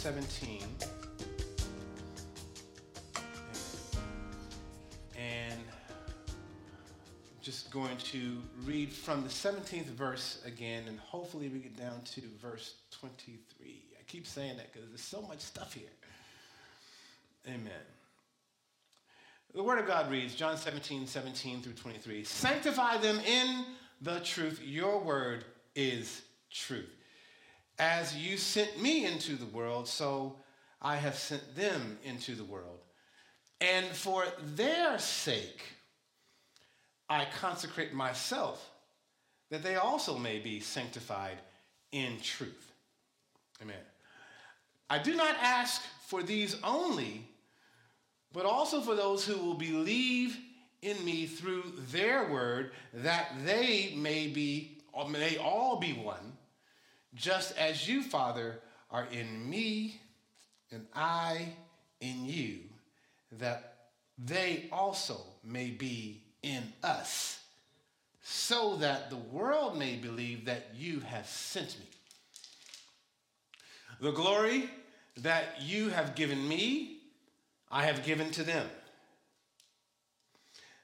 17. And just going to read from the 17th verse again, and hopefully we get down to verse 23. I keep saying that because there's so much stuff here. Amen. The Word of God reads, John 17, 17 through 23. Sanctify them in the truth. Your word is truth. As you sent me into the world, so I have sent them into the world. And for their sake, I consecrate myself, that they also may be sanctified in truth. Amen. I do not ask for these only, but also for those who will believe in me through their word, that they may be, may all be one, just as you, Father, are in me and I in you, that they also may be in us, so that the world may believe that you have sent me. The glory that you have given me, I have given to them,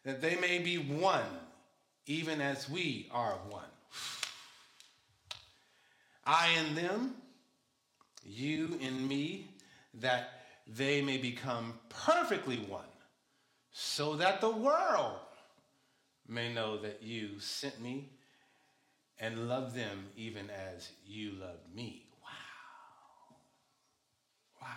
that they may be one, even as we are one. I in them, you in me, that they may become perfectly one, so that the world may know that you sent me and love them even as you loved me. Wow. Wow.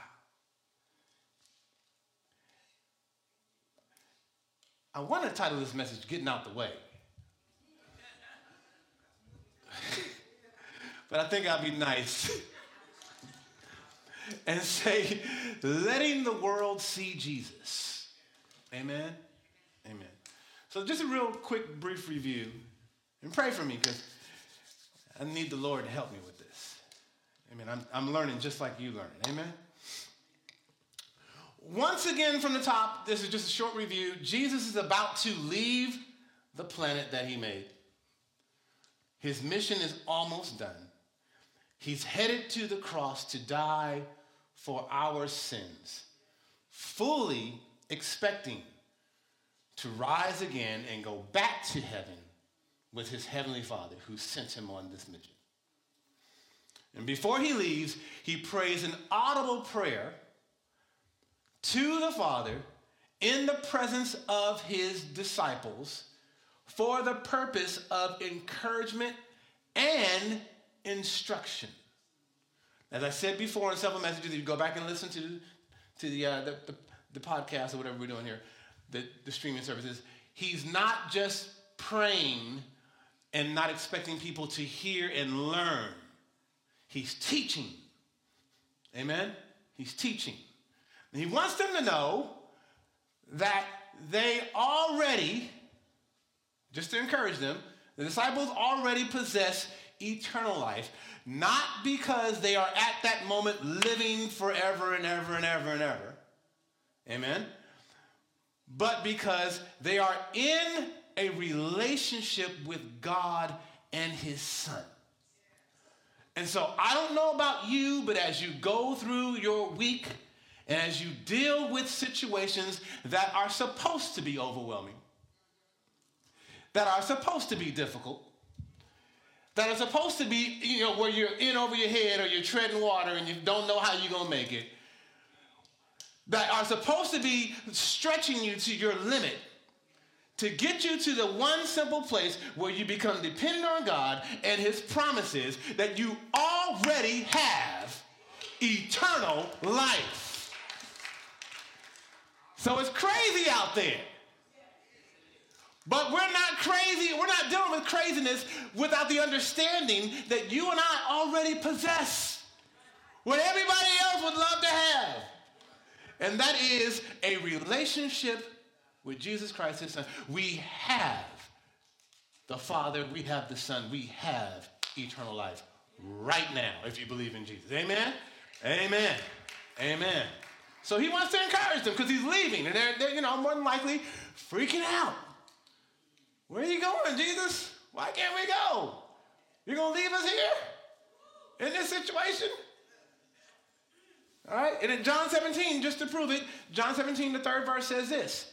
I want to title this message Getting Out the Way. but I think I'll be nice and say, letting the world see Jesus. Amen? Amen. So, just a real quick, brief review. And pray for me because I need the Lord to help me with this. Amen. I'm, I'm learning just like you learn. Amen. Once again, from the top, this is just a short review. Jesus is about to leave the planet that he made. His mission is almost done. He's headed to the cross to die for our sins, fully expecting to rise again and go back to heaven with his heavenly Father who sent him on this mission. And before he leaves, he prays an audible prayer to the Father in the presence of his disciples for the purpose of encouragement and instruction. As I said before in several messages, you go back and listen to, to the, uh, the, the, the podcast or whatever we're doing here, the, the streaming services. He's not just praying and not expecting people to hear and learn. He's teaching. Amen? He's teaching. And he wants them to know that they already, just to encourage them, the disciples already possess eternal life, not because they are at that moment living forever and ever and ever and ever. Amen? But because they are in a relationship with God and His Son. And so I don't know about you, but as you go through your week and as you deal with situations that are supposed to be overwhelming, that are supposed to be difficult, that are supposed to be, you know, where you're in over your head or you're treading water and you don't know how you're going to make it, that are supposed to be stretching you to your limit to get you to the one simple place where you become dependent on God and His promises that you already have eternal life. So it's crazy out there. But we're not crazy, we're not dealing with craziness without the understanding that you and I already possess what everybody else would love to have. And that is a relationship with Jesus Christ, his son. We have the Father, we have the Son, we have eternal life right now if you believe in Jesus. Amen? Amen. Amen. So he wants to encourage them because he's leaving and they're, they're, you know, more than likely freaking out. Where are you going, Jesus? Why can't we go? You're going to leave us here? in this situation. All right, and in John 17, just to prove it, John 17, the third verse says this.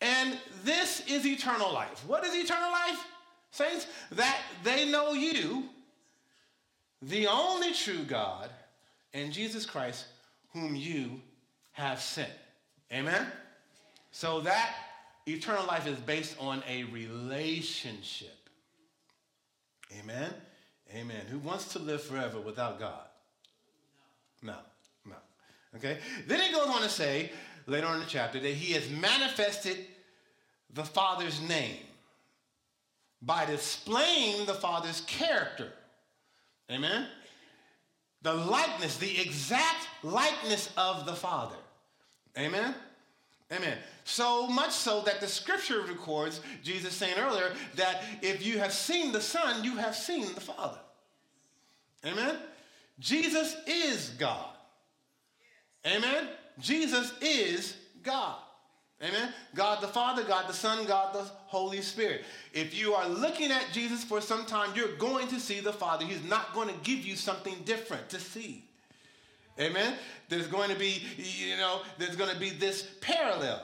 And this is eternal life. What is eternal life, saints? That they know you, the only true God, and Jesus Christ, whom you have sent. Amen? So that eternal life is based on a relationship. Amen? Amen. Who wants to live forever without God? No, no. Okay? Then it goes on to say, later on in the chapter, that he has manifested the Father's name by displaying the Father's character. Amen? The likeness, the exact likeness of the Father. Amen? Amen. So much so that the scripture records, Jesus saying earlier, that if you have seen the Son, you have seen the Father. Amen? Jesus is God. Amen? Jesus is God. Amen? God the Father, God the Son, God the Holy Spirit. If you are looking at Jesus for some time, you're going to see the Father. He's not going to give you something different to see. Amen? There's going to be, you know, there's going to be this parallel,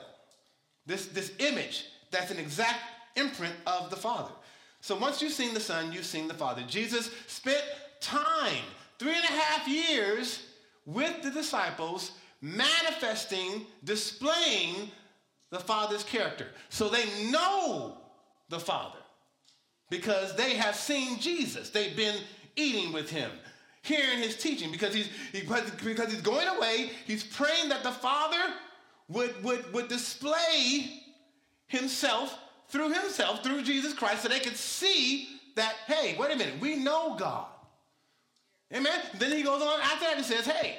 this, this image that's an exact imprint of the Father. So once you've seen the Son, you've seen the Father. Jesus spent time, three and a half years, with the disciples, manifesting, displaying the Father's character. So they know the Father because they have seen Jesus. They've been eating with him, hearing his teaching because he's, he, because he's going away. He's praying that the Father would, would, would display himself through himself, through Jesus Christ, so they could see that, hey, wait a minute, we know God. Amen. Then he goes on after that and says, hey,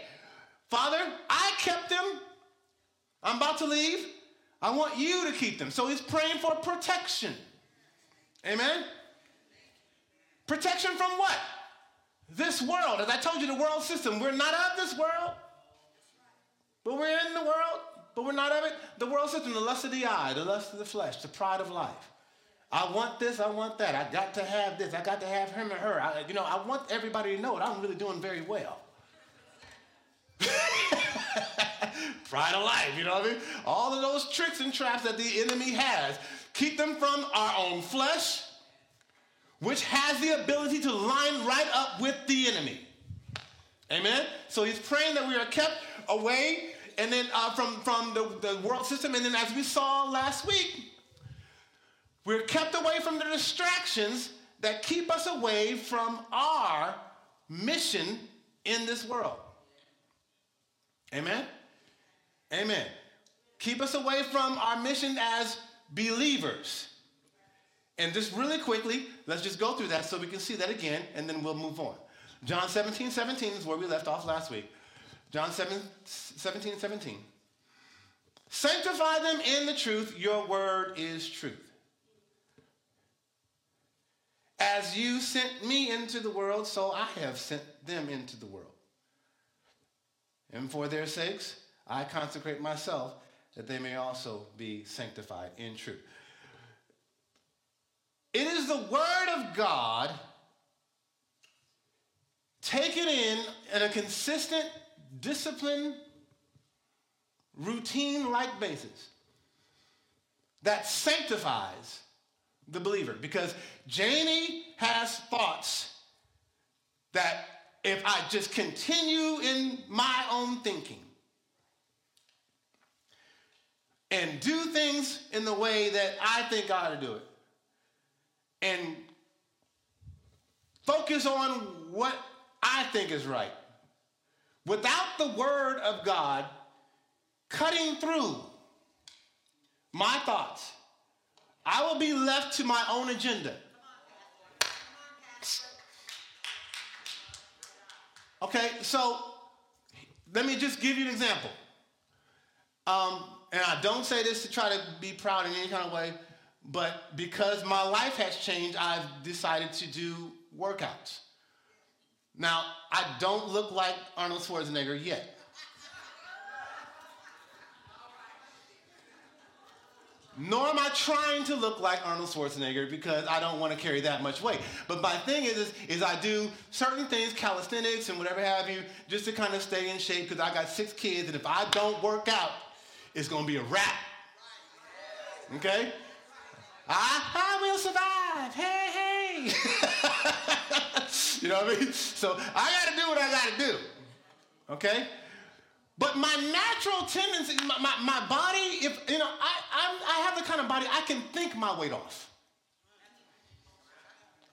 Father, I kept them. I'm about to leave. I want you to keep them. So he's praying for protection. Amen? Protection from what? This world. As I told you, the world system. We're not of this world, but we're in the world, but we're not of it. The world system, the lust of the eye, the lust of the flesh, the pride of life. I want this, I want that. I got to have this, I got to have him and her. I, you know, I want everybody to know that I'm really doing very well. Pride of life, you know what I mean? All of those tricks and traps that the enemy has. Keep them from our own flesh, which has the ability to line right up with the enemy. Amen? So he's praying that we are kept away and then uh, from, from the, the world system. And then as we saw last week, we're kept away from the distractions that keep us away from our mission in this world. Amen? Amen. Keep us away from our mission as believers. And just really quickly, let's just go through that so we can see that again, and then we'll move on. John 17, 17 is where we left off last week. John 7, 17, 17. Sanctify them in the truth, your word is truth. As you sent me into the world, so I have sent them into the world. And for their sakes, I consecrate myself that they may also be sanctified in truth. It is the word of God taken in in a consistent, disciplined, routine like basis that sanctifies the believer. Because Jamie has thoughts that if I just continue in my own thinking, and do things in the way that I think I ought to do it. And focus on what I think is right. Without the word of God cutting through my thoughts, I will be left to my own agenda. Okay, so let me just give you an example. Um, and I don't say this to try to be proud in any kind of way, but because my life has changed, I've decided to do workouts. Now, I don't look like Arnold Schwarzenegger yet. nor am I trying to look like Arnold Schwarzenegger because I don't want to carry that much weight. But my thing is, is, is I do certain things, calisthenics and whatever have you, just to kind of stay in shape because I got six kids, and if I don't work out, it's going to be a wrap. Okay? I, will survive. Hey, hey. you know what I mean? So I got to do what I got to do. Okay? But my natural tendency, my, my, my, body, if you know, I, I'm, I have the kind of body I can think my weight off.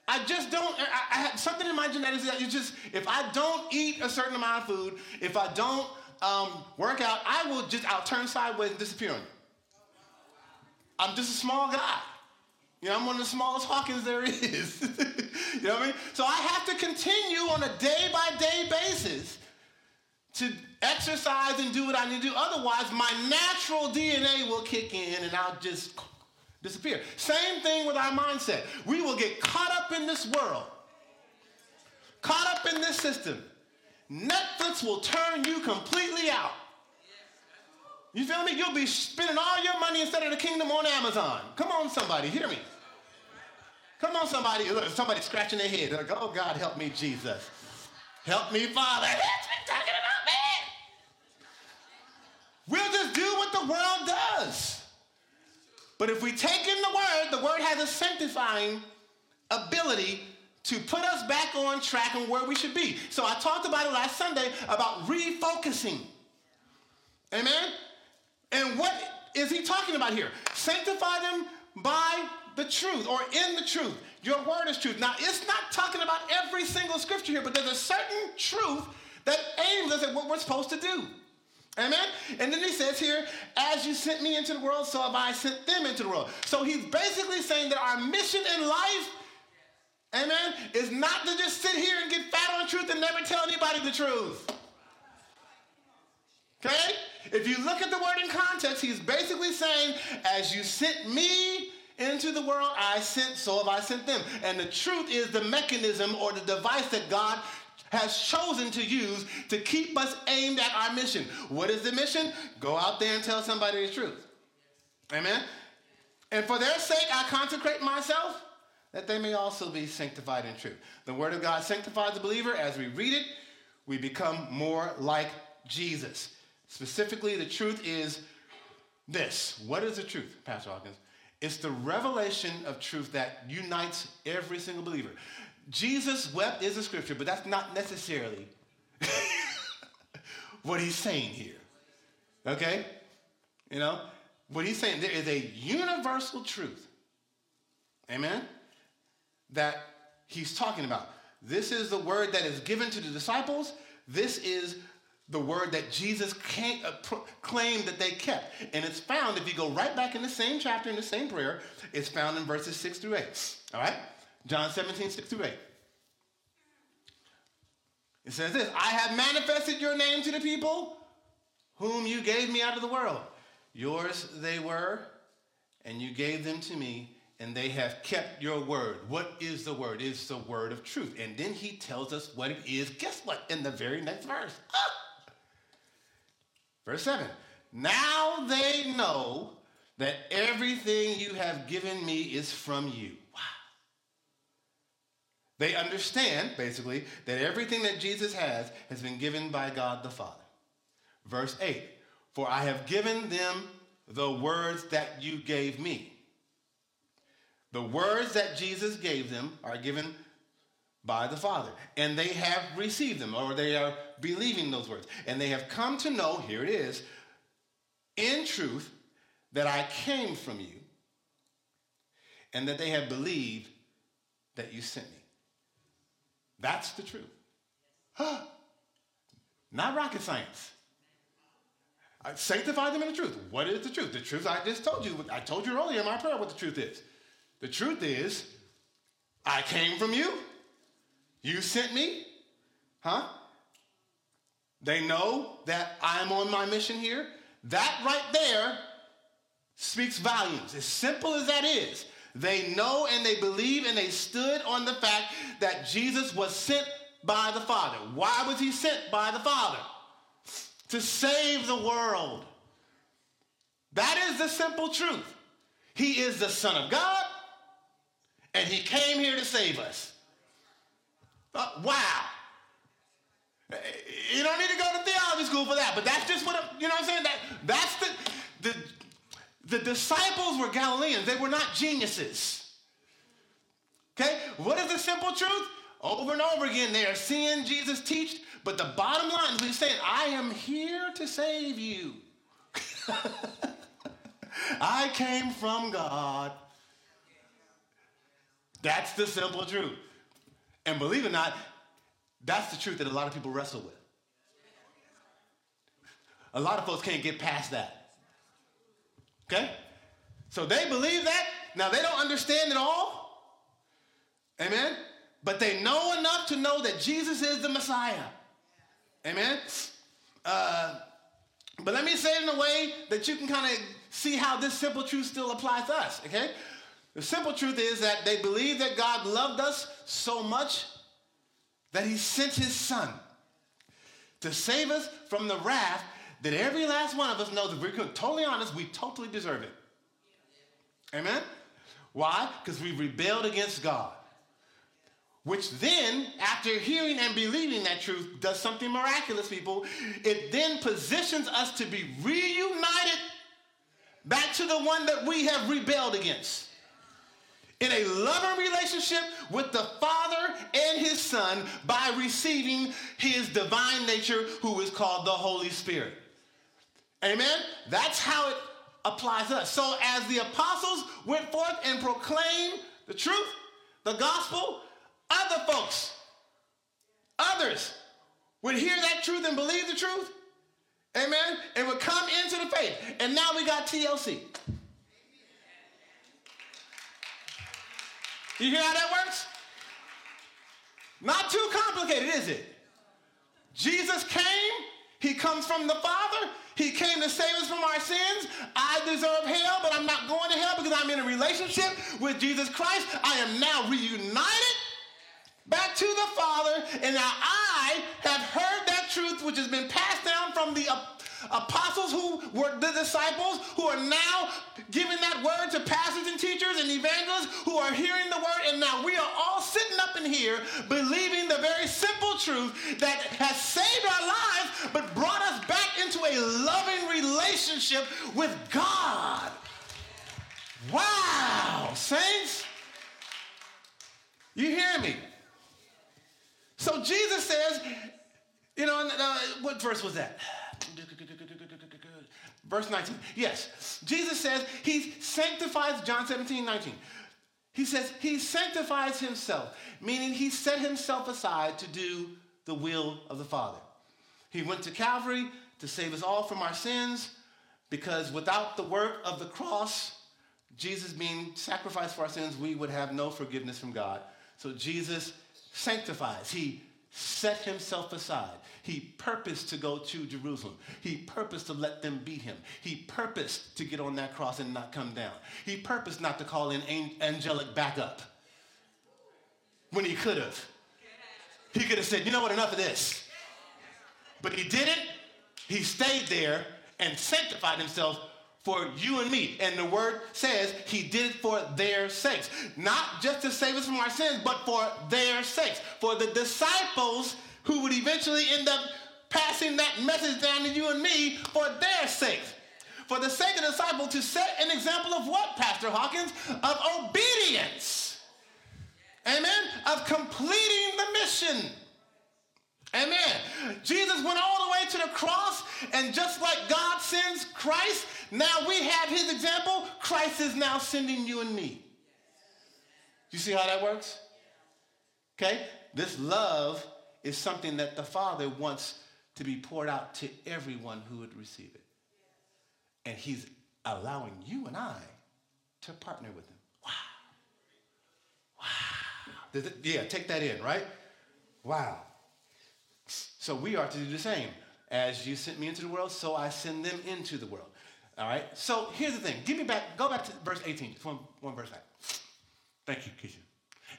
I just don't. I, I have something in my genetics that you just. If I don't eat a certain amount of food, if I don't um, work out, I will just. I'll turn sideways and disappear on you. I'm just a small guy. You know, I'm one of the smallest Hawkins there is. you know what I mean? So I have to continue on a day by day basis to exercise and do what I need to do. Otherwise, my natural DNA will kick in and I'll just disappear. Same thing with our mindset. We will get caught up in this world, caught up in this system. Netflix will turn you completely out. You feel me? You'll be spending all your money instead of the kingdom on Amazon. Come on, somebody, hear me. Come on, somebody. Look, somebody scratching their head. They're like, oh, God, help me, Jesus. Help me, Father. That's talking about, man. We'll just do what the world does. But if we take in the word, the word has a sanctifying ability to put us back on track and where we should be. So I talked about it last Sunday about refocusing. Amen? And what is he talking about here? Sanctify them by the truth or in the truth. Your word is truth. Now, it's not talking about every single scripture here, but there's a certain truth that aims us at what we're supposed to do. Amen? And then he says here, as you sent me into the world, so have I sent them into the world. So he's basically saying that our mission in life, amen, is not to just sit here and get fat on truth and never tell anybody the truth. Okay? If you look at the word in context, he's basically saying, as you sent me into the world, I sent, so have I sent them. And the truth is the mechanism or the device that God has chosen to use to keep us aimed at our mission. What is the mission? Go out there and tell somebody the truth. Amen? And for their sake, I consecrate myself that they may also be sanctified in truth. The Word of God sanctifies the believer. As we read it, we become more like Jesus. Specifically, the truth is this. What is the truth, Pastor Hawkins? It's the revelation of truth that unites every single believer. Jesus wept is a scripture, but that's not necessarily what he's saying here. Okay? You know, what he's saying, there is a universal truth. Amen? That he's talking about. This is the word that is given to the disciples. This is the word that Jesus uh, pro- claimed that they kept. And it's found, if you go right back in the same chapter, in the same prayer, it's found in verses 6 through 8. All right? John 17, 6 through 8. It says this I have manifested your name to the people whom you gave me out of the world. Yours they were, and you gave them to me, and they have kept your word. What is the word? It's the word of truth. And then he tells us what it is. Guess what? In the very next verse. Ah! Verse 7 Now they know that everything you have given me is from you. Wow. They understand, basically, that everything that Jesus has has been given by God the Father. Verse 8 For I have given them the words that you gave me. The words that Jesus gave them are given by the Father, and they have received them, or they are believing those words. And they have come to know, here it is, in truth, that I came from you, and that they have believed that you sent me. That's the truth. Huh. Not rocket science. I sanctify them in the truth. What is the truth? The truth I just told you. I told you earlier in my prayer what the truth is. The truth is, I came from you. You sent me. Huh? They know that I'm on my mission here. That right there speaks volumes. As simple as that is, they know and they believe and they stood on the fact that Jesus was sent by the Father. Why was he sent by the Father? To save the world. That is the simple truth. He is the Son of God, and he came here to save us. Uh, wow. You don't need to go to theology school for that, but that's just what, I'm, you know what I'm saying? That, that's the, the, the disciples were Galileans. They were not geniuses. Okay? What is the simple truth? Over and over again, they are seeing Jesus teach, but the bottom line is he's saying, I am here to save you. I came from God. That's the simple truth. And believe it or not, that's the truth that a lot of people wrestle with. A lot of folks can't get past that. Okay? So they believe that. Now they don't understand it all. Amen? But they know enough to know that Jesus is the Messiah. Amen? Uh, but let me say it in a way that you can kind of see how this simple truth still applies to us, okay? The simple truth is that they believe that God loved us so much that he sent his son to save us from the wrath that every last one of us knows, if we're totally honest, we totally deserve it. Amen? Why? Because we rebelled against God. Which then, after hearing and believing that truth, does something miraculous, people. It then positions us to be reunited back to the one that we have rebelled against in a loving relationship with the Father and His Son by receiving His divine nature, who is called the Holy Spirit. Amen? That's how it applies us. So, as the apostles went forth and proclaimed the truth, the gospel, other folks, others would hear that truth and believe the truth. Amen? And would come into the faith. And now we got TLC. You hear how that works? Not too complicated, is it? Jesus came, he comes from the Father, he came to save us from our sins. I deserve hell, but I'm not going to hell because I'm in a relationship with Jesus Christ. I am now reunited back to the Father, and now I have heard that truth which has been passed down from the apostles who were the disciples who are now giving that word to pastors and teachers and evangelists who are hearing the word and now we are all sitting up in here believing the very simple truth that has saved our lives but brought us back into a loving relationship with God. Wow, saints. You hear me? So Jesus says, you know, uh, what verse was that? Verse 19. Yes. Jesus says he sanctifies, John 17, 19. He says he sanctifies himself, meaning he set himself aside to do the will of the Father. He went to Calvary to save us all from our sins because without the work of the cross, Jesus being sacrificed for our sins, we would have no forgiveness from God. So Jesus sanctifies. He set himself aside. He purposed to go to Jerusalem. He purposed to let them beat him. He purposed to get on that cross and not come down. He purposed not to call in angelic backup when he could have. He could have said, you know what, enough of this. But he didn't. He stayed there and sanctified himself for you and me. And the word says he did it for their sakes. Not just to save us from our sins, but for their sakes. For the disciples who would eventually end up passing that message down to you and me for their sakes. For the sake of the disciple to set an example of what, Pastor Hawkins? Of obedience. Amen? Of completing the mission. Amen. Jesus went all the way to the cross, and just like God sends Christ, now we have his example. Christ is now sending you and me. You see how that works? Okay? This love is something that the Father wants to be poured out to everyone who would receive it. And he's allowing you and I to partner with him. Wow. Wow. Yeah, take that in, right? Wow. So we are to do the same. As you sent me into the world, so I send them into the world. All right? So here's the thing. Give me back, go back to verse 18. Just one, one verse back. Thank you, Keisha.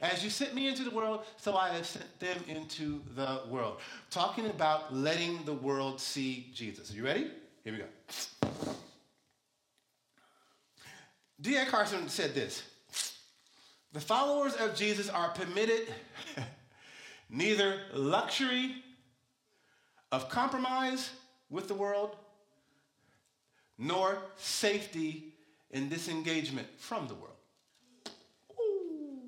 As you sent me into the world, so I have sent them into the world. Talking about letting the world see Jesus. Are you ready? Here we go. D.A. Carson said this The followers of Jesus are permitted neither luxury of compromise with the world nor safety in disengagement from the world. Ooh.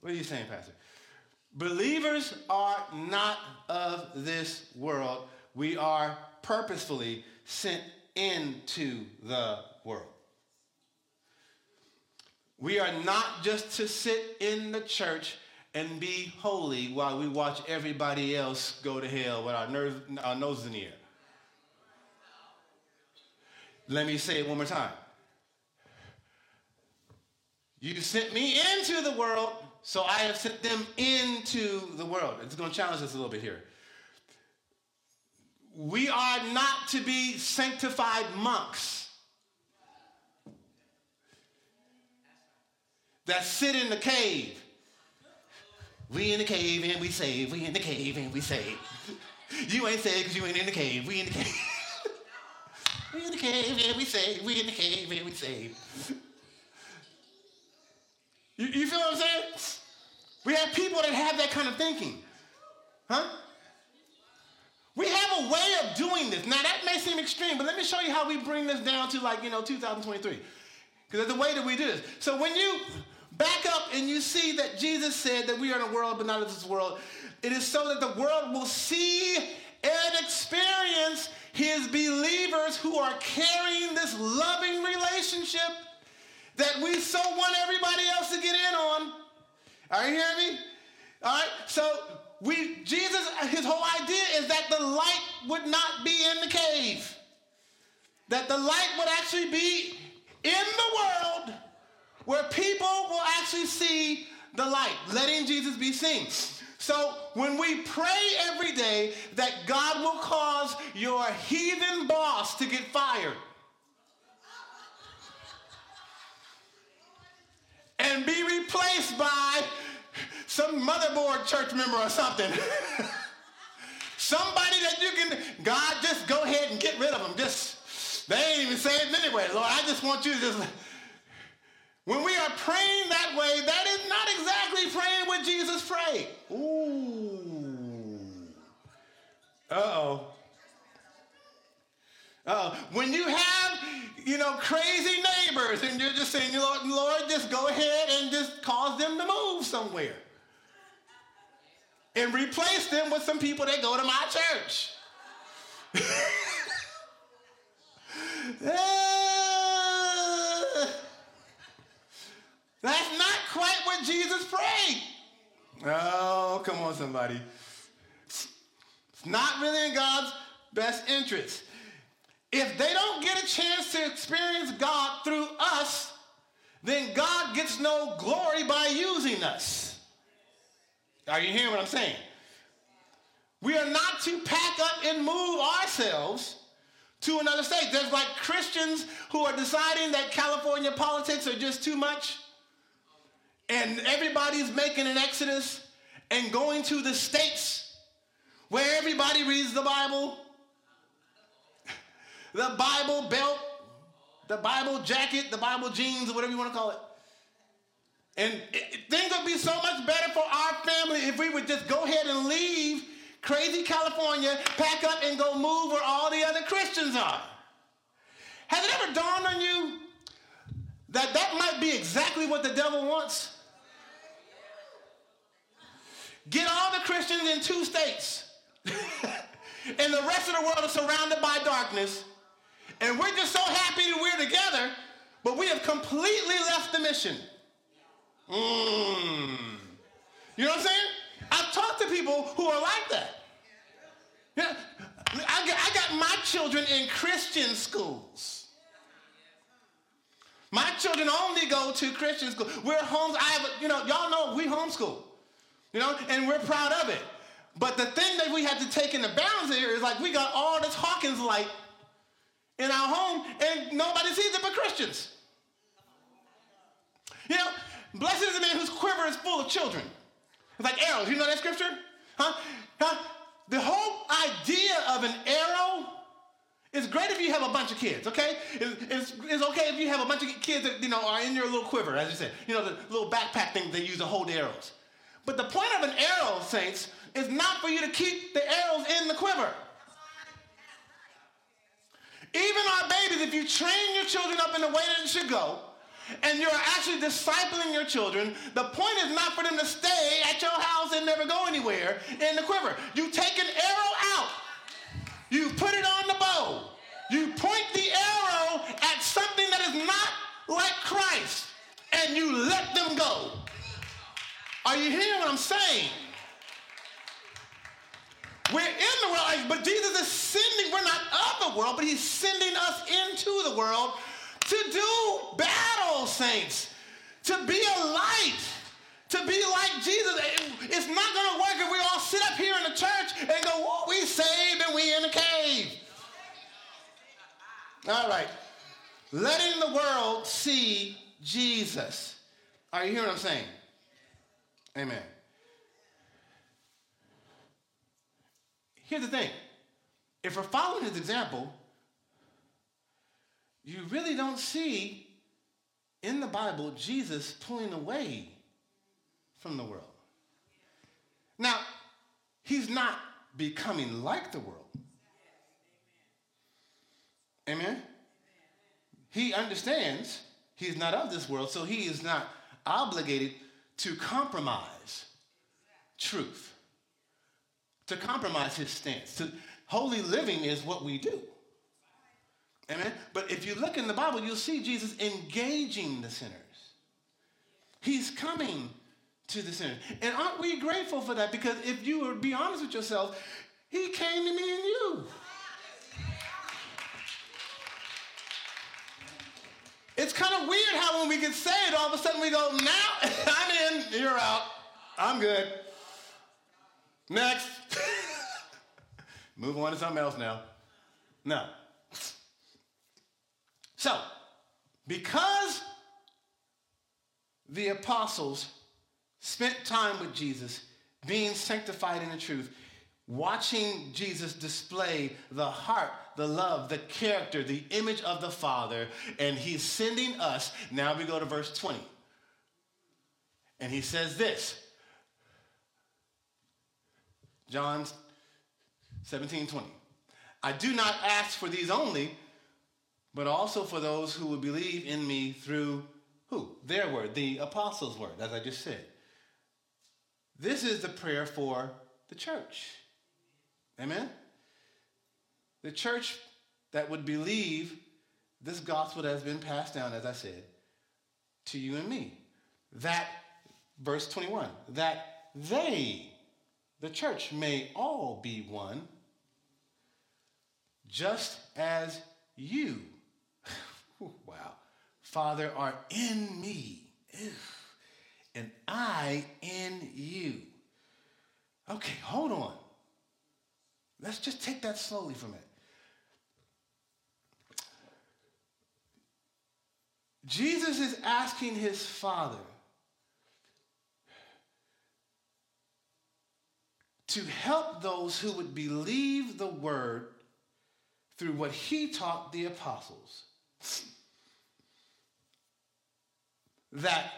What are you saying, Pastor? Believers are not of this world. We are purposefully sent into the world. We are not just to sit in the church and be holy while we watch everybody else go to hell with our, nerves, our noses in the air. Let me say it one more time. You sent me into the world, so I have sent them into the world. It's going to challenge us a little bit here. We are not to be sanctified monks that sit in the cave. We in the cave and we save. We in the cave and we save. You ain't saved because you ain't in the cave. We in the cave. We in the cave and we save. We in the cave and we save. You, you feel what I'm saying? We have people that have that kind of thinking. Huh? We have a way of doing this. Now, that may seem extreme, but let me show you how we bring this down to like, you know, 2023. Because there's a way that we do this. So when you back up and you see that Jesus said that we are in a world, but not of this world, it is so that the world will see and experience his believers who are carrying this loving relationship that we so want everybody else to get in on. Are you hearing me? All right. So we Jesus, his whole idea is that the light would not be in the cave. That the light would actually be in the world where people will actually see the light, letting Jesus be seen. So when we pray every day that God will cause your heathen boss to get fired, and be replaced by some motherboard church member or something. Somebody that you can, God, just go ahead and get rid of them. Just, they ain't even saved anyway. Lord, I just want you to just. When we are praying that way, that is not exactly praying what Jesus prayed. Ooh. Uh-oh. Uh, when you have, you know, crazy neighbors and you're just saying, Lord, Lord, just go ahead and just cause them to move somewhere. And replace them with some people that go to my church. that's not quite what Jesus prayed. Oh, come on, somebody. It's not really in God's best interest. If they don't get a chance to experience God through us, then God gets no glory by using us. Are you hearing what I'm saying? We are not to pack up and move ourselves to another state. There's like Christians who are deciding that California politics are just too much, and everybody's making an exodus and going to the states where everybody reads the Bible the Bible belt, the Bible jacket, the Bible jeans, or whatever you want to call it. And it, things would be so much better for our family if we would just go ahead and leave crazy California, pack up, and go move where all the other Christians are. Has it ever dawned on you that that might be exactly what the devil wants? Get all the Christians in two states, and the rest of the world is surrounded by darkness and we're just so happy that we're together, but we have completely left the mission. Mm. You know what I'm saying? I've talked to people who are like that. Yeah, I, got, my children in Christian schools. My children only go to Christian school. We're homes. I have, you know, y'all know we homeschool, you know, and we're proud of it. But the thing that we had to take in the balance here is like we got all this Hawkins light in our home, and nobody sees it but Christians. You know, blessed is the man whose quiver is full of children. It's like arrows. You know that scripture? Huh? huh? The whole idea of an arrow It's great if you have a bunch of kids, okay? It's, it's, it's, okay if you have a bunch of kids that, you know, are in your little quiver, as you said. You know, the little backpack thing they use to hold arrows. But the point of an arrow, saints, is not for you to keep the arrows in the quiver. Even our babies, if you train your children up in the way that it should go, and you're actually discipling your children, the point is not for them to stay at your house and never go anywhere in the quiver. You take an arrow out, you put it on the bow, you point the arrow at something that is not like Christ, and you let them go. Are you hearing what I'm saying? We're in the world, but Jesus is sending, we're not of the world, but he's sending us into the world to do battle, saints, to be a light, to be like Jesus. It's not going to work if we all sit up here in the church and go, oh, we saved and we in the cave. All right. Letting the world see Jesus. Are you hearing what I'm saying? Amen. Here's the thing if we're following his example, you really don't see in the Bible Jesus pulling away from the world. Now, he's not becoming like the world. Amen? He understands he's not of this world, so he is not obligated to compromise truth, to compromise his stance. To, holy living is what we do. Amen. But if you look in the Bible, you'll see Jesus engaging the sinners. He's coming to the sinners. And aren't we grateful for that? Because if you would be honest with yourself, he came to me and you. It's kind of weird how when we get saved, all of a sudden we go, now I'm in, you're out, I'm good. Next. Move on to something else now. No. So, because the apostles spent time with Jesus, being sanctified in the truth, watching Jesus display the heart, the love, the character, the image of the Father, and he's sending us. Now we go to verse 20. And he says this John 17 20. I do not ask for these only but also for those who will believe in me through who? Their word, the apostles' word, as I just said. This is the prayer for the church. Amen? The church that would believe this gospel that has been passed down, as I said, to you and me. That, verse 21, that they, the church, may all be one, just as you wow. Father, are in me, and I in you. Okay, hold on. Let's just take that slowly from it. Jesus is asking his Father to help those who would believe the word through what he taught the apostles that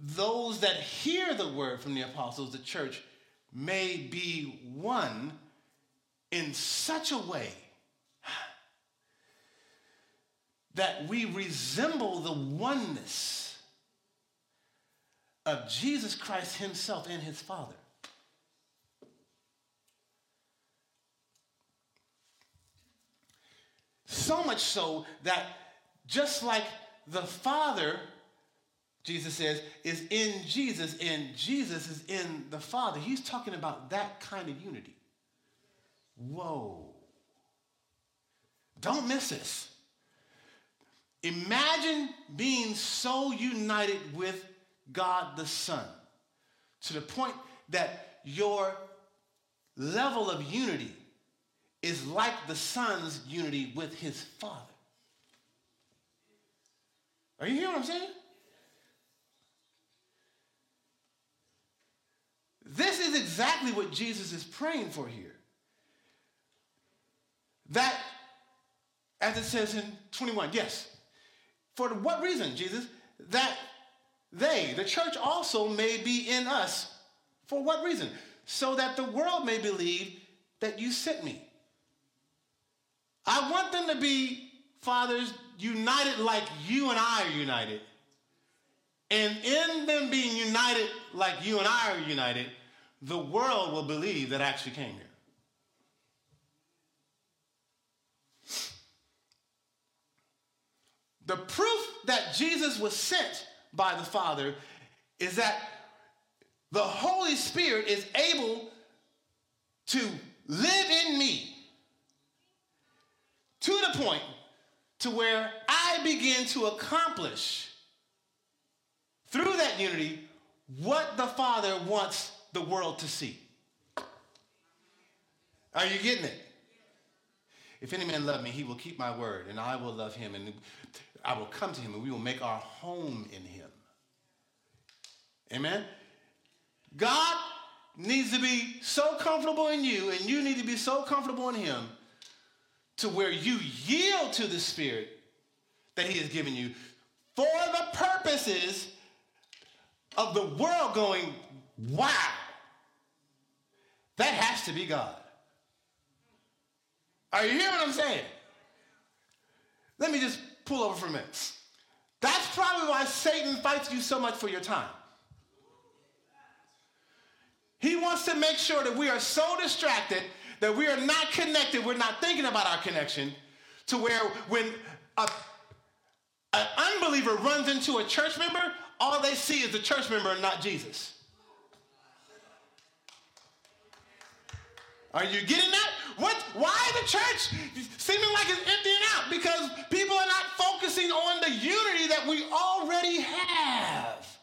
those that hear the word from the apostles, the church, may be one in such a way that we resemble the oneness of Jesus Christ Himself and His Father. So much so that just like the Father, Jesus says, is in Jesus, and Jesus is in the Father. He's talking about that kind of unity. Whoa. Don't miss this. Imagine being so united with God the Son to the point that your level of unity is like the Son's unity with his Father. Are you hearing what I'm saying? This is exactly what Jesus is praying for here. that, as it says in 21, yes. For what reason, Jesus? That they, the church also, may be in us. For what reason? So that the world may believe that you sent me. I want them to be, fathers, united like you and I are united. And in them being united like you and I are united, the world will believe that I actually came here. The proof that Jesus was sent by the Father is that the Holy Spirit is able to live in me to the point to where I begin to accomplish through that unity what the Father wants the world to see. Are you getting it? If any man love me, he will keep my word, and I will love him, and I will come to him, and we will make our home in him. Amen? God needs to be so comfortable in you, and you need to be so comfortable in him to where you yield to the Spirit that he has given you for the purposes of the world going, wow, that has to be God. Are you hearing what I'm saying? Let me just pull over for a minute. That's probably why Satan fights you so much for your time. He wants to make sure that we are so distracted that we are not connected, we're not thinking about our connection, to where when a, an unbeliever runs into a church member, all they see is the church member and not Jesus. Are you getting that? What? Why the church seeming like it's emptying out? Because people are not focusing on the unity that we already have.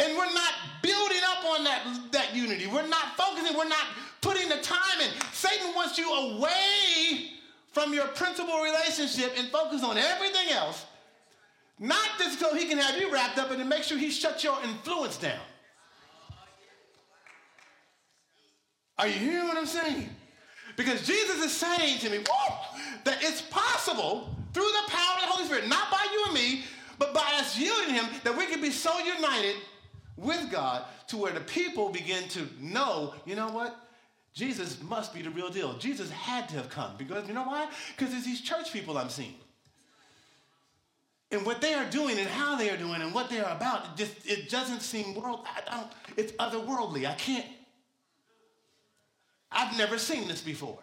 And we're not building up on that, that unity. We're not focusing. We're not putting the time in. Satan wants you away from your principal relationship and focus on everything else. Not just so he can have you wrapped up and to make sure he shuts your influence down. Are you hearing what I'm saying? Because Jesus is saying to me, that it's possible through the power of the Holy Spirit, not by you and me, but by us yielding Him, that we can be so united with God to where the people begin to know, you know what? Jesus must be the real deal. Jesus had to have come because you know why? Because it's these church people I'm seeing. And what they are doing and how they are doing and what they are about, it just it doesn't seem world. I don't, it's otherworldly. I can't I've never seen this before.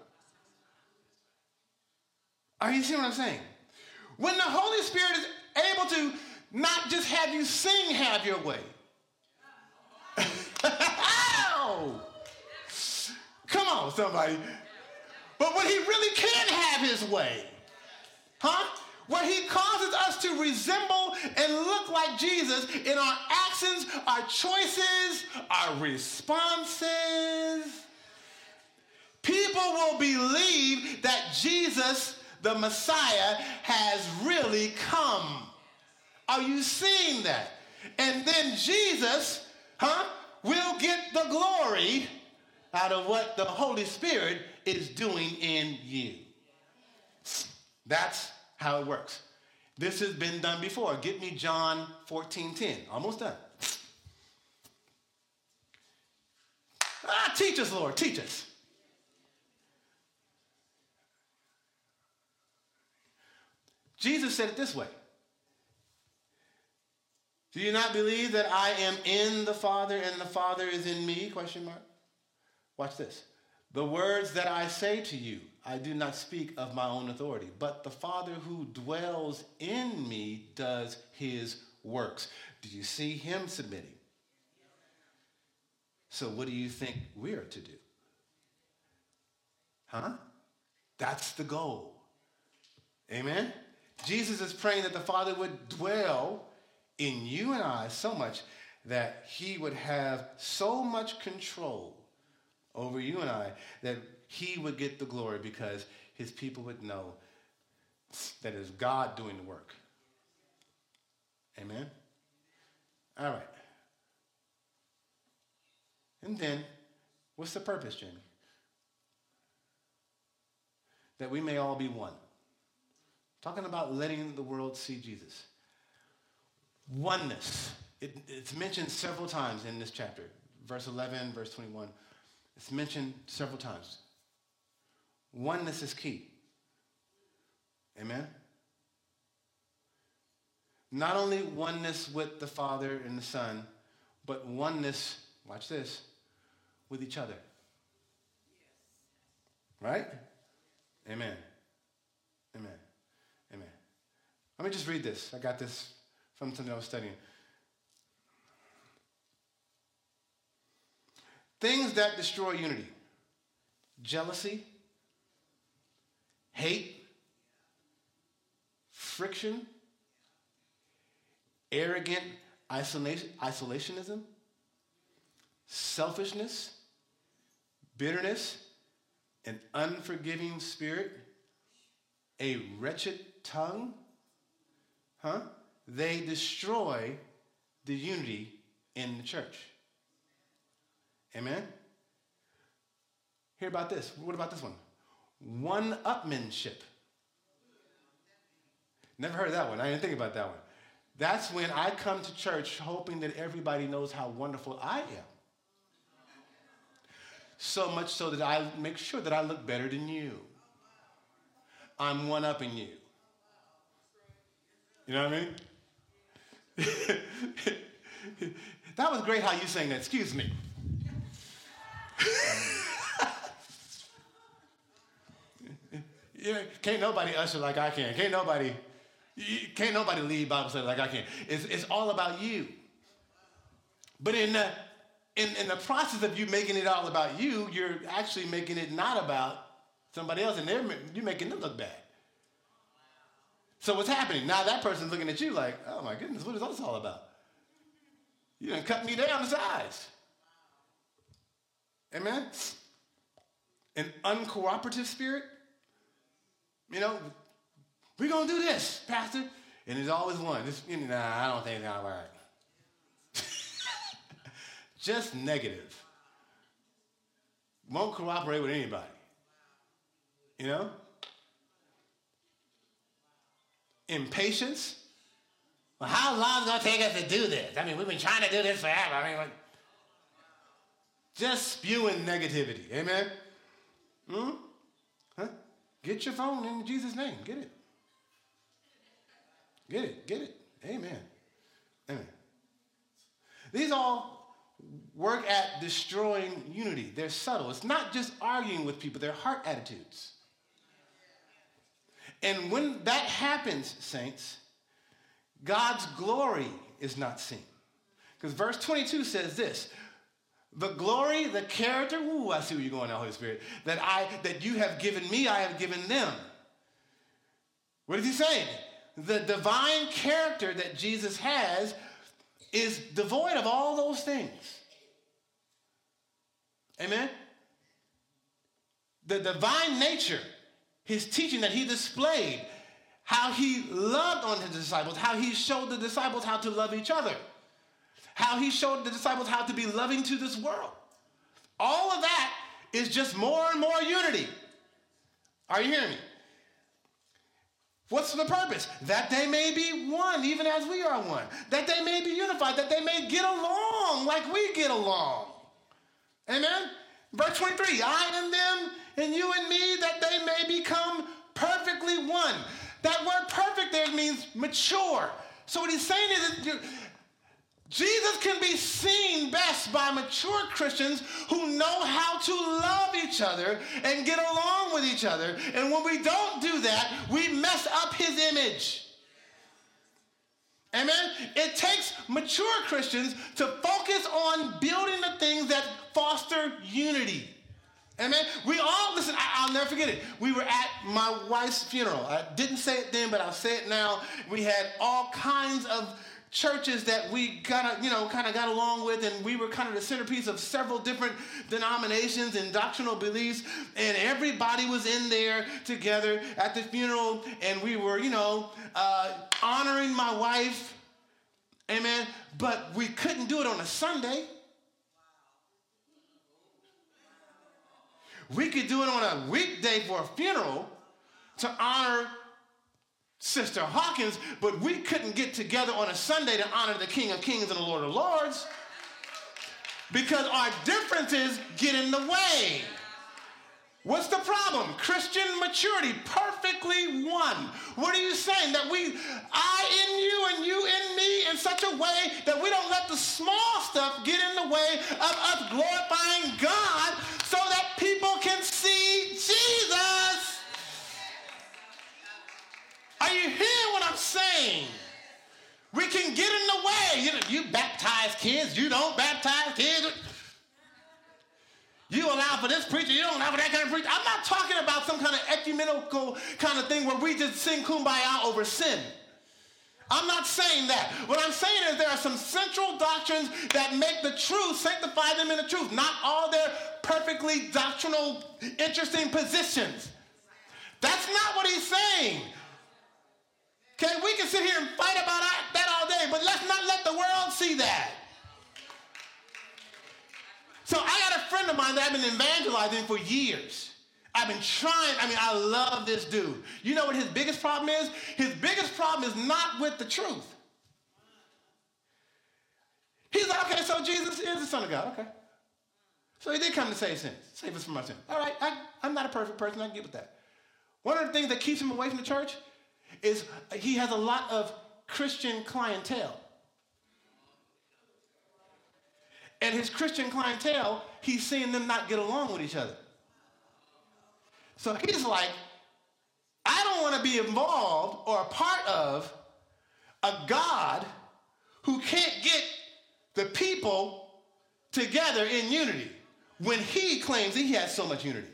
Are you seeing what I'm saying? When the Holy Spirit is able to not just have you sing have your way. Oh! Come on, somebody. But when he really can have his way, huh? Where he causes us to resemble and look like Jesus in our actions, our choices, our responses people will believe that Jesus, the Messiah, has really come. Are you seeing that? And then Jesus, huh, will get the glory out of what the Holy Spirit is doing in you. That's how it works. This has been done before. Get me John 14 10. Almost done. Ah, teach us, Lord, teach us. Jesus said it this way Do you not believe that I am in the Father and the Father is in me? Question mark. Watch this. The words that I say to you, I do not speak of my own authority, but the Father who dwells in me does his works. Do you see him submitting? So, what do you think we are to do? Huh? That's the goal. Amen? Jesus is praying that the Father would dwell in you and I so much that he would have so much control over you and I that he would get the glory because his people would know that it is God doing the work. Amen? All right. And then, what's the purpose, Jamie? that we may all be one. Talking about letting the world see Jesus. Oneness. It, it's mentioned several times in this chapter. Verse 11, verse 21. It's mentioned several times. Oneness is key. Amen? Not only oneness with the Father and the Son, but oneness, watch this, with each other. Right? Amen. Amen. Amen. Let me just read this. I got this from something I was studying. Things that destroy unity. Jealousy, hate, friction, arrogant isolation, isolationism, selfishness, bitterness, an unforgiving spirit, a wretched tongue, huh? They destroy the unity in the church. Amen? Hear about this. What about this one? One upmanship. Never heard that one. I didn't think about that one. That's when I come to church hoping that everybody knows how wonderful I am. So much so that I make sure that I look better than you. I'm one upping you. You know what I mean? that was great how you sang that. Excuse me. yeah, can't nobody usher like I can. Can't nobody, can't nobody lead Bible study like I can. It's, it's all about you. But in the, in, in the process of you making it all about you, you're actually making it not about somebody else, and they're, you're making them look bad. So what's happening? Now that person's looking at you like, oh my goodness, what is this all about? You done cut me down to size. Amen? An uncooperative spirit. You know, we're going to do this, Pastor. And there's always one. This, you know, nah, I don't think it's going to work. Just negative. Won't cooperate with anybody. You know? Impatience. Well, how long is it going to take us to do this? I mean, we've been trying to do this forever. I mean, like, just spewing negativity. Amen? Hmm? Huh? Get your phone in Jesus' name. Get it. Get it. Get it. Amen. Amen. These all work at destroying unity. They're subtle. It's not just arguing with people, they're heart attitudes. And when that happens, saints, God's glory is not seen. Because verse 22 says this the glory, the character, ooh, I see where you're going Holy Spirit, that I that you have given me, I have given them. What is he saying? The divine character that Jesus has is devoid of all those things. Amen? The divine nature, his teaching that he displayed, how he loved on his disciples, how he showed the disciples how to love each other how he showed the disciples how to be loving to this world. All of that is just more and more unity. Are you hearing me? What's the purpose? That they may be one, even as we are one. That they may be unified, that they may get along like we get along. Amen? Verse 23 I and them, and you and me, that they may become perfectly one. That word perfect there means mature. So what he's saying is that Jesus can be seen best by mature Christians who know how to love each other and get along with each other. And when we don't do that, we mess up his image. Amen? It takes mature Christians to focus on building the things that foster unity. Amen? We all, listen, I, will never forget it. We were at my wife's funeral. I didn't say it then, but I'll say it now. We had all kinds of churches that we of, you know, kind of got along with, and we were kind of the centerpiece of several different denominations and doctrinal beliefs, and everybody was in there together at the funeral, and we were, you know, uh, honoring my wife, amen, but we couldn't do it on a Sunday. We could do it on a weekday for a funeral, to honor Sister Hawkins, but we couldn't get together on a Sunday to honor the King of Kings and the Lord of Lords because our differences get in the way. What's the problem? Christian maturity, perfectly one. What are you saying? That we, I in you and you in me in such a way that we don't let the small stuff get in the way of us glorifying God so that you hearing what I'm saying? We can get in the way. You, you baptize kids, you don't baptize kids. You allow for this preacher, you don't allow for that kind of preacher. I'm not talking about some kind of ecumenical kind of thing where we just sing kumbaya over sin. I'm not saying that. What I'm saying is there are some central doctrines that make the truth, sanctify them in the truth. Not all their perfectly doctrinal, interesting positions. That's not what he's saying. Okay, we can sit here and fight about that all day, but let's not let the world see that. So I got a friend of mine that I've been evangelizing for years. I've been trying. I mean, I love this dude. You know what his biggest problem is? His biggest problem is not with the truth. He's like, okay, so Jesus is the Son of God. Okay. So he did come to save sins, save us from our sins. All right, I, I'm not a perfect person. I can get with that. One of the things that keeps him away from the church is he has a lot of Christian clientele. And his Christian clientele, he's seeing them not get along with each other. So he's like, I don't want to be involved or a part of a God who can't get the people together in unity when he claims that he has so much unity.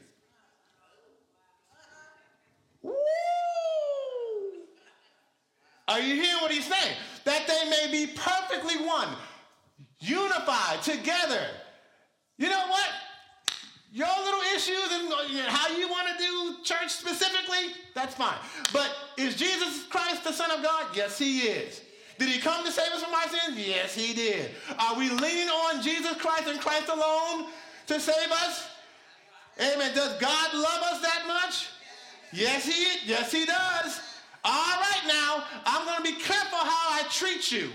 Are you hearing what he's saying? That they may be perfectly one, unified together. You know what? Your little issues and how you want to do church specifically, that's fine. But is Jesus Christ the Son of God? Yes, he is. Did he come to save us from our sins? Yes, he did. Are we leaning on Jesus Christ and Christ alone to save us? Amen. Does God love us that much? Yes, he yes he does. All right now, I'm going to be careful how I treat you.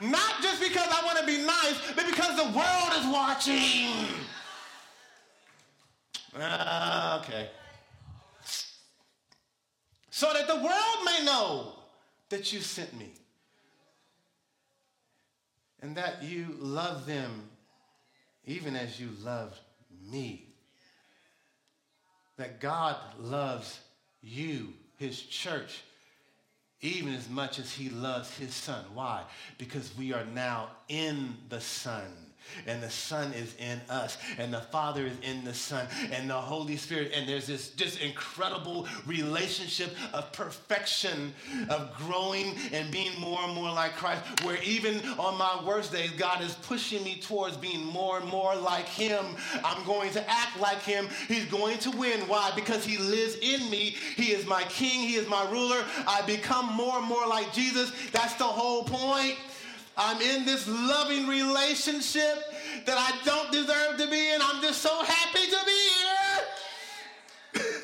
Not just because I want to be nice, but because the world is watching. Uh, okay. So that the world may know that you sent me and that you love them even as you loved me. That God loves you, his church, even as much as he loves his son. Why? Because we are now in the son and the Son is in us, and the Father is in the Son, and the Holy Spirit. And there's this just incredible relationship of perfection, of growing and being more and more like Christ, where even on my worst days, God is pushing me towards being more and more like Him. I'm going to act like Him. He's going to win. Why? Because He lives in me. He is my King, He is my ruler. I become more and more like Jesus. That's the whole point. I'm in this loving relationship that I don't deserve to be in. I'm just so happy to be here.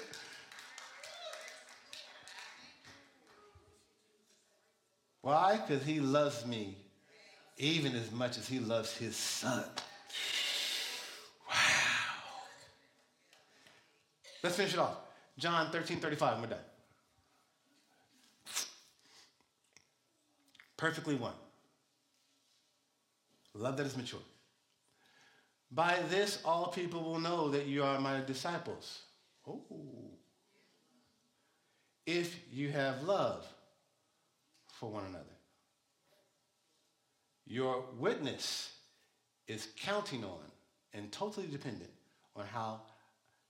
Why? Because he loves me even as much as he loves his son. Wow. Let's finish it off. John 13, 35, and we're done. Perfectly one. Love that is mature. By this, all people will know that you are my disciples. Oh. If you have love for one another. Your witness is counting on and totally dependent on how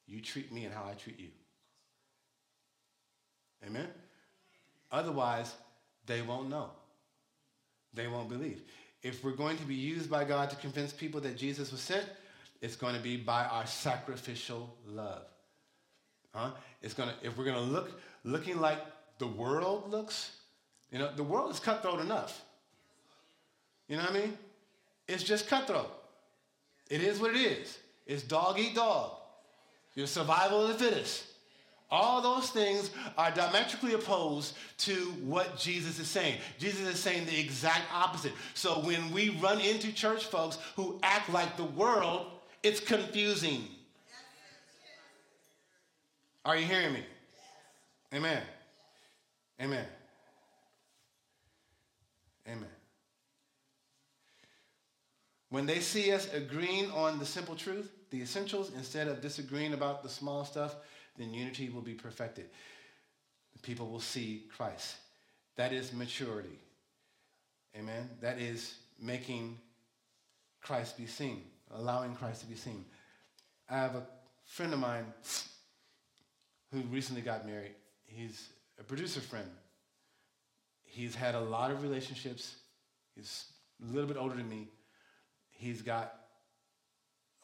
you treat me and how I treat you. Amen? Otherwise, they won't know. They won't believe. If we're going to be used by God to convince people that Jesus was sent, it's going to be by our sacrificial love. Huh? It's to, if we're going to look looking like the world looks, you know, the world is cutthroat enough. You know what I mean? It's just cutthroat. It is what it is. It's dog eat dog. Your survival of the fittest. All those things are diametrically opposed to what Jesus is saying. Jesus is saying the exact opposite. So when we run into church folks who act like the world, it's confusing. Are you hearing me? Amen. Amen. Amen. When they see us agreeing on the simple truth, the essentials, instead of disagreeing about the small stuff, then unity will be perfected. People will see Christ. That is maturity. Amen. That is making Christ be seen, allowing Christ to be seen. I have a friend of mine who recently got married. He's a producer friend. He's had a lot of relationships. He's a little bit older than me. He's got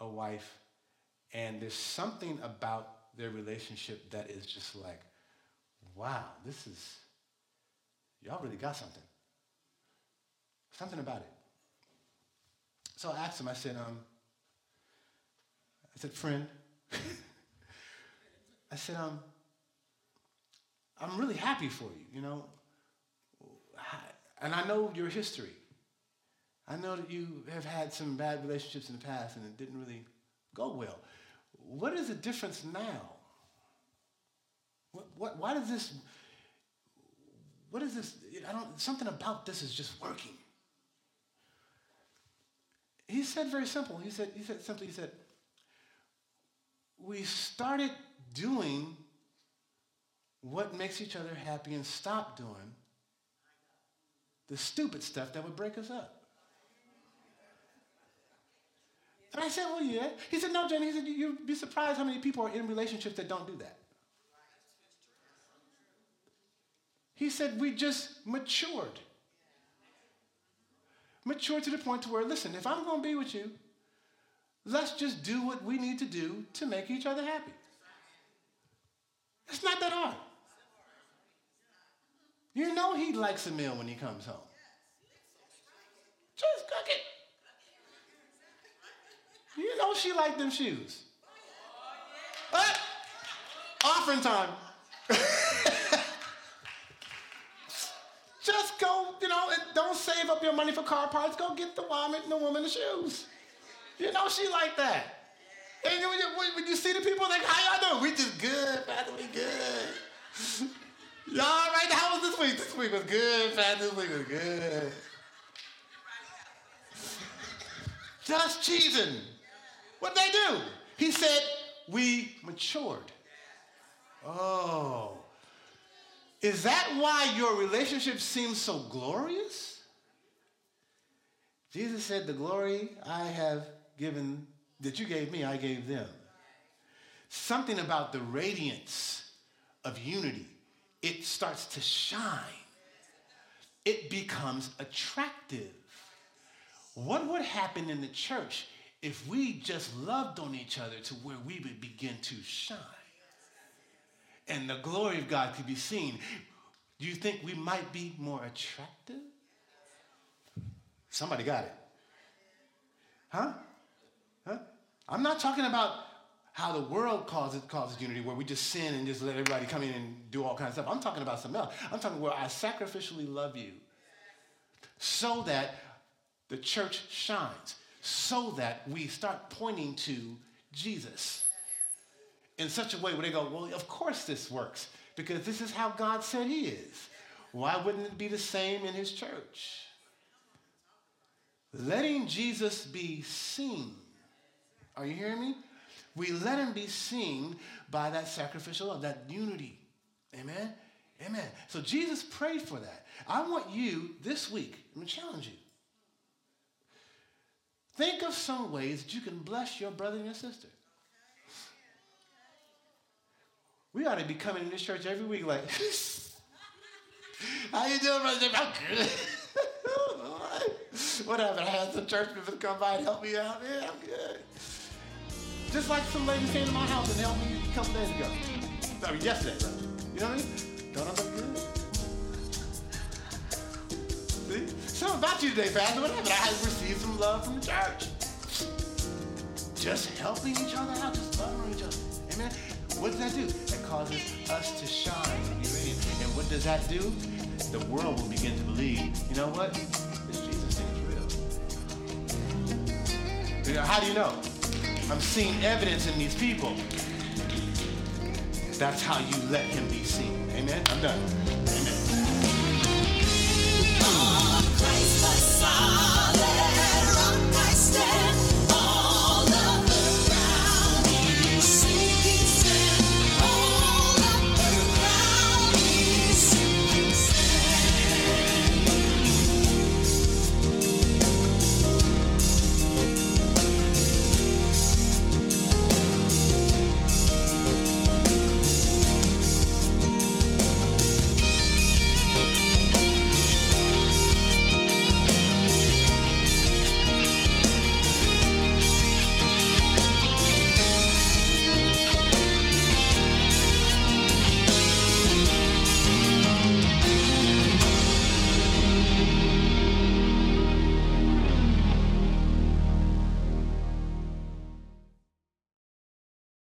a wife, and there's something about their relationship that is just like, wow, this is, y'all really got something. Something about it. So I asked him, I said, um, I said, friend, I said, um, I'm really happy for you, you know. And I know your history. I know that you have had some bad relationships in the past and it didn't really go well. What is the difference now? What, what, why does this, what is this, I don't, something about this is just working. He said very simple. He said, he said simply, he said, we started doing what makes each other happy and stop doing the stupid stuff that would break us up. And I said, well, yeah. He said, no, Jenny. He said, you'd be surprised how many people are in relationships that don't do that. He said, we just matured. Matured to the point to where, listen, if I'm going to be with you, let's just do what we need to do to make each other happy. It's not that hard. You know he likes a meal when he comes home. Just cook it. You know she liked them shoes. What? Offering time. Just go, you know, don't save up your money for car parts. Go get the woman, the woman the shoes. You know she like that. And when you, when you see the people, like, how y'all doing? We just good, Pastor, we good. y'all all right? How was this week? This week was good, Pastor, this week was good. Just cheating. What'd they do? He said, we matured. Oh. Is that why your relationship seems so glorious? Jesus said, The glory I have given, that you gave me, I gave them. Something about the radiance of unity, it starts to shine. It becomes attractive. What would happen in the church if we just loved on each other to where we would begin to shine? and the glory of God could be seen, do you think we might be more attractive? Somebody got it. Huh? Huh? I'm not talking about how the world causes, causes unity, where we just sin and just let everybody come in and do all kinds of stuff. I'm talking about something else. I'm talking where I sacrificially love you so that the church shines, so that we start pointing to Jesus in such a way where they go, well, of course this works because this is how God said he is. Why wouldn't it be the same in his church? Letting Jesus be seen. Are you hearing me? We let him be seen by that sacrificial love, that unity. Amen? Amen. So Jesus prayed for that. I want you this week, I'm going to challenge you. Think of some ways that you can bless your brother and your sister. We ought to be coming to this church every week like, how you doing, brother? I'm good. what happened? I had some church members come by and help me out. Yeah, I'm good. Just like some ladies came to my house and helped me a couple days ago. I mean, yesterday, brother. You know what I mean? Don't I look good? Something about you today, Pastor. What happened? I had received some love from the church. Just helping each other out, just loving each other. Amen. What does that do? It causes us to shine and what does that do? The world will begin to believe, you know what? This Jesus thing is real. You know, how do you know? I'm seeing evidence in these people. That's how you let him be seen. Amen? I'm done.